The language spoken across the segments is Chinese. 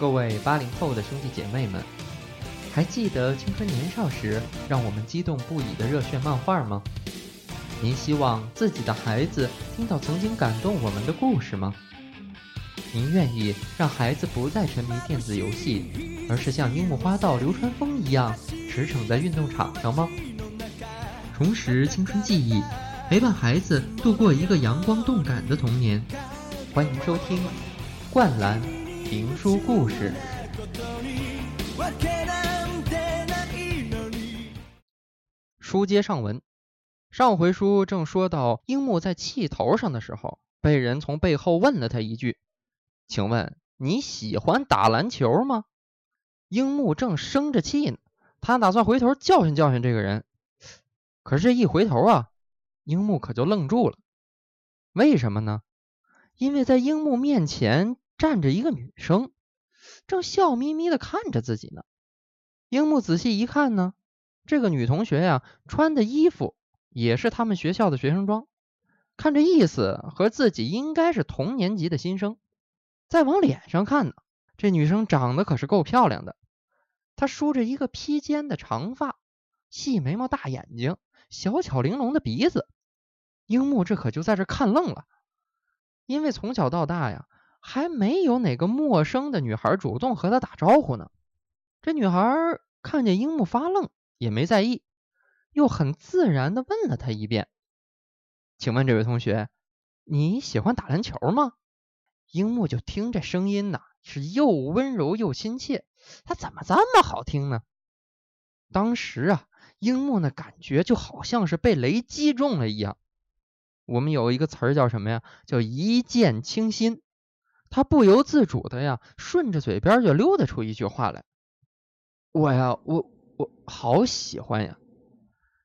各位八零后的兄弟姐妹们，还记得青春年少时让我们激动不已的热血漫画吗？您希望自己的孩子听到曾经感动我们的故事吗？您愿意让孩子不再沉迷电子游戏，而是像樱木花道、流川枫一样驰骋在运动场上吗？重拾青春记忆，陪伴孩子度过一个阳光动感的童年。欢迎收听《灌篮评书故事》。书接上文，上回书正说到樱木在气头上的时候，被人从背后问了他一句。请问你喜欢打篮球吗？樱木正生着气呢，他打算回头教训教训这个人。可是这一回头啊，樱木可就愣住了。为什么呢？因为在樱木面前站着一个女生，正笑眯眯的看着自己呢。樱木仔细一看呢，这个女同学呀，穿的衣服也是他们学校的学生装，看这意思和自己应该是同年级的新生。再往脸上看呢，这女生长得可是够漂亮的。她梳着一个披肩的长发，细眉毛、大眼睛，小巧玲珑的鼻子。樱木这可就在这看愣了，因为从小到大呀，还没有哪个陌生的女孩主动和他打招呼呢。这女孩看见樱木发愣，也没在意，又很自然的问了他一遍：“请问这位同学，你喜欢打篮球吗？”樱木就听这声音呐，是又温柔又亲切，他怎么这么好听呢？当时啊，樱木那感觉就好像是被雷击中了一样。我们有一个词儿叫什么呀？叫一见倾心。他不由自主的呀，顺着嘴边就溜达出一句话来：“我呀，我我好喜欢呀！”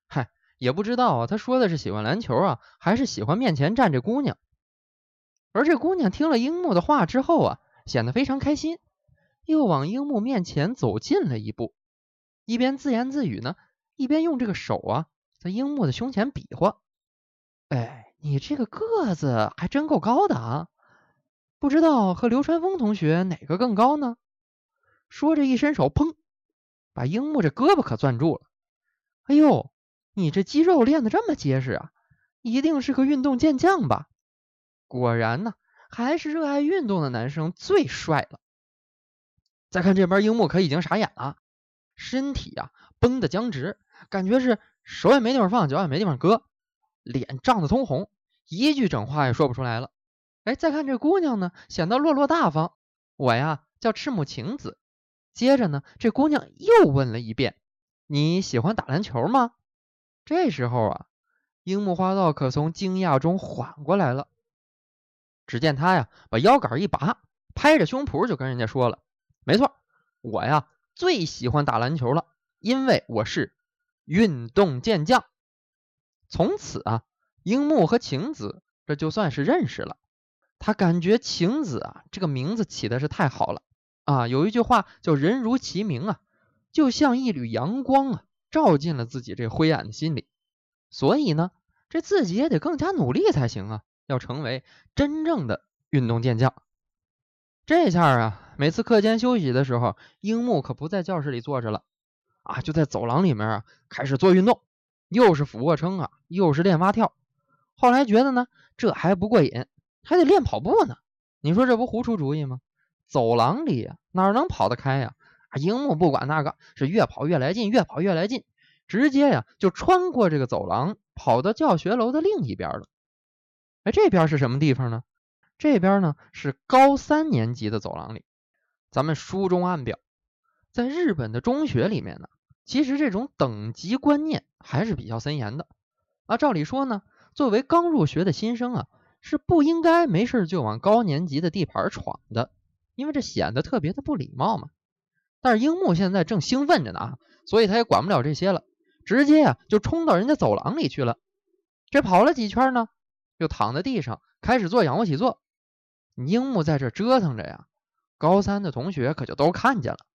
嗨，也不知道啊，他说的是喜欢篮球啊，还是喜欢面前站这姑娘？而这姑娘听了樱木的话之后啊，显得非常开心，又往樱木面前走近了一步，一边自言自语呢，一边用这个手啊在樱木的胸前比划。哎，你这个个子还真够高的啊！不知道和流川枫同学哪个更高呢？说着一伸手，砰，把樱木这胳膊可攥住了。哎呦，你这肌肉练得这么结实啊，一定是个运动健将吧？果然呢，还是热爱运动的男生最帅了。再看这边，樱木可已经傻眼了，身体呀绷得僵直，感觉是手也没地方放，脚也没地方搁，脸涨得通红，一句整话也说不出来了。哎，再看这姑娘呢，显得落落大方。我呀叫赤木晴子。接着呢，这姑娘又问了一遍：“你喜欢打篮球吗？”这时候啊，樱木花道可从惊讶中缓过来了。只见他呀，把腰杆一拔，拍着胸脯就跟人家说了：“没错，我呀最喜欢打篮球了，因为我是运动健将。”从此啊，樱木和晴子这就算是认识了。他感觉晴子啊这个名字起的是太好了啊！有一句话叫“人如其名”啊，就像一缕阳光啊，照进了自己这灰暗的心里。所以呢，这自己也得更加努力才行啊。要成为真正的运动健将，这下啊，每次课间休息的时候，樱木可不在教室里坐着了啊，就在走廊里面啊开始做运动，又是俯卧撑啊，又是练蛙跳。后来觉得呢，这还不过瘾，还得练跑步呢。你说这不胡出主意吗？走廊里，哪能跑得开呀？啊，樱木不管那个，是越跑越来劲，越跑越来劲，直接呀就穿过这个走廊，跑到教学楼的另一边了。哎，这边是什么地方呢？这边呢是高三年级的走廊里。咱们书中暗表，在日本的中学里面呢，其实这种等级观念还是比较森严的。啊，照理说呢，作为刚入学的新生啊，是不应该没事就往高年级的地盘闯的，因为这显得特别的不礼貌嘛。但是樱木现在正兴奋着呢啊，所以他也管不了这些了，直接呀就冲到人家走廊里去了。这跑了几圈呢？又躺在地上开始做仰卧起坐，樱木在这折腾着呀。高三的同学可就都看见了。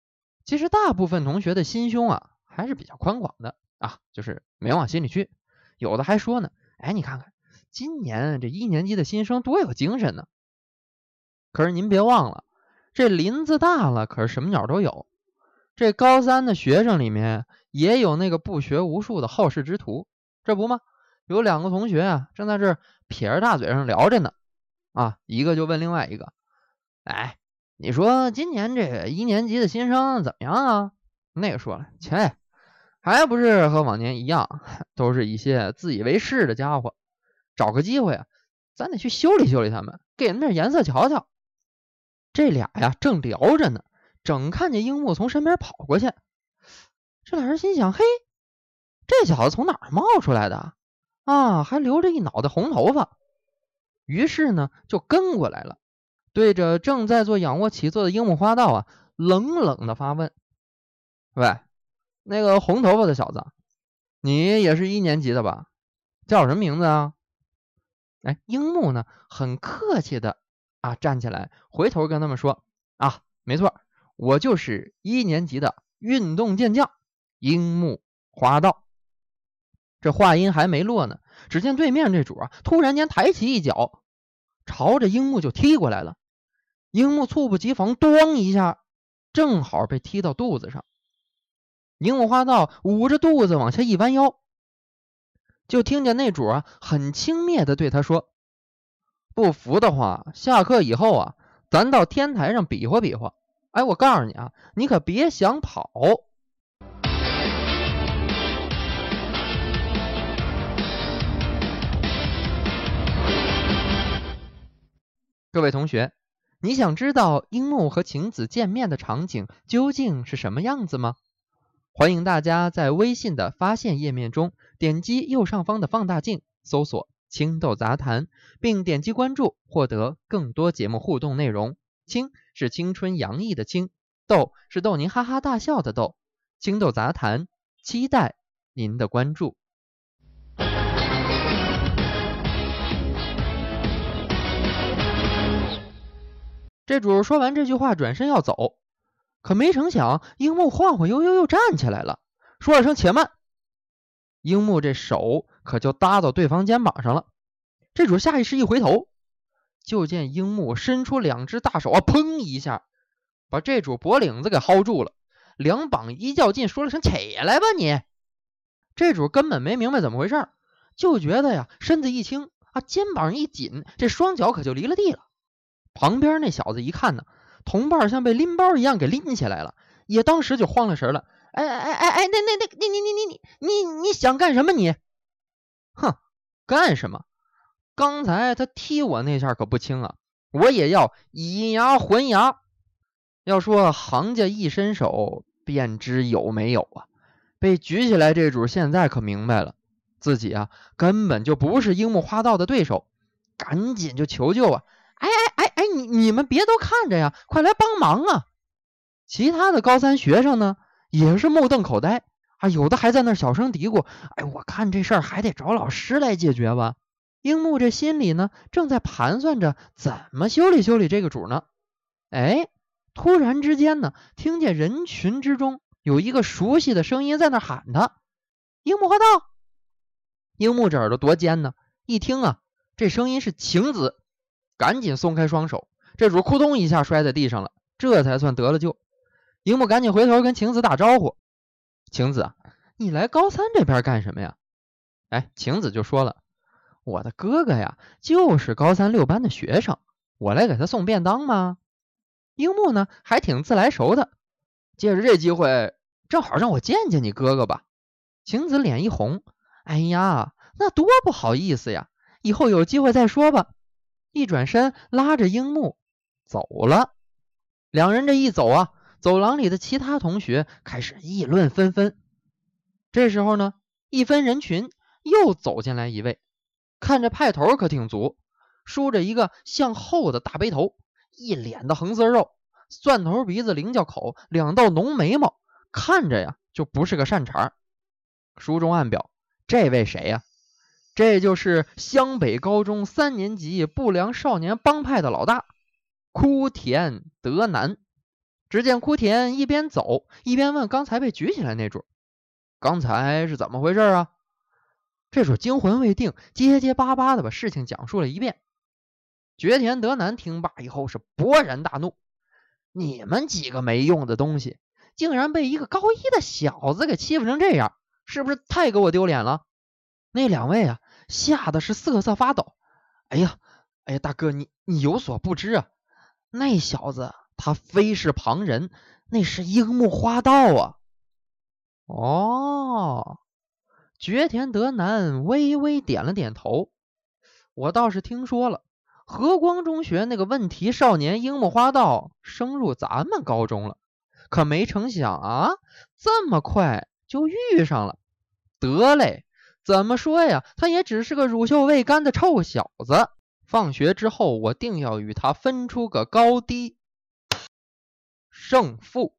其实大部分同学的心胸啊还是比较宽广的啊，就是没往心里去。有的还说呢，哎，你看看今年这一年级的新生多有精神呢。可是您别忘了，这林子大了，可是什么鸟都有。这高三的学生里面也有那个不学无术的好事之徒，这不吗？有两个同学啊，正在这撇着大嘴上聊着呢。啊，一个就问另外一个：“哎，你说今年这个一年级的新生怎么样啊？”那个说了：“切，还不是和往年一样，都是一些自以为是的家伙。找个机会啊，咱得去修理修理他们，给人点颜色瞧瞧。”这俩呀正聊着呢，正看见樱木从身边跑过去。这俩人心想：“嘿，这小子从哪儿冒出来的？啊，还留着一脑袋红头发。”于是呢，就跟过来了，对着正在做仰卧起坐的樱木花道啊，冷冷的发问：“喂，那个红头发的小子，你也是一年级的吧？叫什么名字啊？”哎，樱木呢，很客气的。啊！站起来，回头跟他们说：“啊，没错，我就是一年级的运动健将樱木花道。”这话音还没落呢，只见对面这主啊，突然间抬起一脚，朝着樱木就踢过来了。樱木猝不及防，咣一下，正好被踢到肚子上。樱木花道捂着肚子往下一弯腰，就听见那主啊，很轻蔑的对他说。不服的话，下课以后啊，咱到天台上比划比划。哎，我告诉你啊，你可别想跑。各位同学，你想知道樱木和晴子见面的场景究竟是什么样子吗？欢迎大家在微信的发现页面中点击右上方的放大镜，搜索。青豆杂谈，并点击关注，获得更多节目互动内容。青是青春洋溢的青，豆是逗您哈哈大笑的豆。青豆杂谈，期待您的关注。这主说完这句话，转身要走，可没成想，樱木晃晃悠悠又站起来了，说了声“且慢”。樱木这手可就搭到对方肩膀上了，这主下意识一回头，就见樱木伸出两只大手啊，砰一下把这主脖领子给薅住了，两膀一较劲，说了声“起来吧你”。这主根本没明白怎么回事，就觉得呀身子一轻啊，肩膀一紧，这双脚可就离了地了。旁边那小子一看呢，同伴像被拎包一样给拎起来了，也当时就慌了神了。哎哎哎哎，那那那，你你你你你你你想干什么你？哼，干什么？刚才他踢我那下可不轻啊，我也要以牙还牙。要说行家一伸手便知有没有啊？被举起来这主现在可明白了，自己啊根本就不是樱木花道的对手，赶紧就求救啊！哎哎哎哎，你你们别都看着呀，快来帮忙啊！其他的高三学生呢？也是目瞪口呆啊，有的还在那小声嘀咕：“哎，我看这事儿还得找老师来解决吧。”樱木这心里呢，正在盘算着怎么修理修理这个主呢。哎，突然之间呢，听见人群之中有一个熟悉的声音在那喊他：“樱木花道！”樱木这耳朵多尖呢，一听啊，这声音是晴子，赶紧松开双手，这主扑通一下摔在地上了，这才算得了救。樱木赶紧回头跟晴子打招呼：“晴子，你来高三这边干什么呀？”哎，晴子就说了：“我的哥哥呀，就是高三六班的学生，我来给他送便当吗？”樱木呢，还挺自来熟的，借着这机会，正好让我见见你哥哥吧。晴子脸一红：“哎呀，那多不好意思呀，以后有机会再说吧。”一转身拉着樱木走了。两人这一走啊。走廊里的其他同学开始议论纷纷。这时候呢，一分人群又走进来一位，看着派头可挺足，梳着一个向后的大背头，一脸的横丝肉，蒜头鼻子、菱角口，两道浓眉毛，看着呀就不是个善茬。书中暗表，这位谁呀？这就是湘北高中三年级不良少年帮派的老大，枯田德南。只见枯田一边走一边问刚才被举起来那主：“刚才是怎么回事啊？”这主惊魂未定，结结巴巴的把事情讲述了一遍。绝田德南听罢以后是勃然大怒：“你们几个没用的东西，竟然被一个高一的小子给欺负成这样，是不是太给我丢脸了？那两位啊，吓得是瑟瑟发抖。哎呀，哎呀，大哥，你你有所不知啊，那小子他非是旁人，那是樱木花道啊。哦，绝田德南微微点了点头。我倒是听说了，和光中学那个问题少年樱木花道升入咱们高中了，可没成想啊，这么快就遇上了。得嘞，怎么说呀，他也只是个乳臭未干的臭小子。放学之后，我定要与他分出个高低胜负。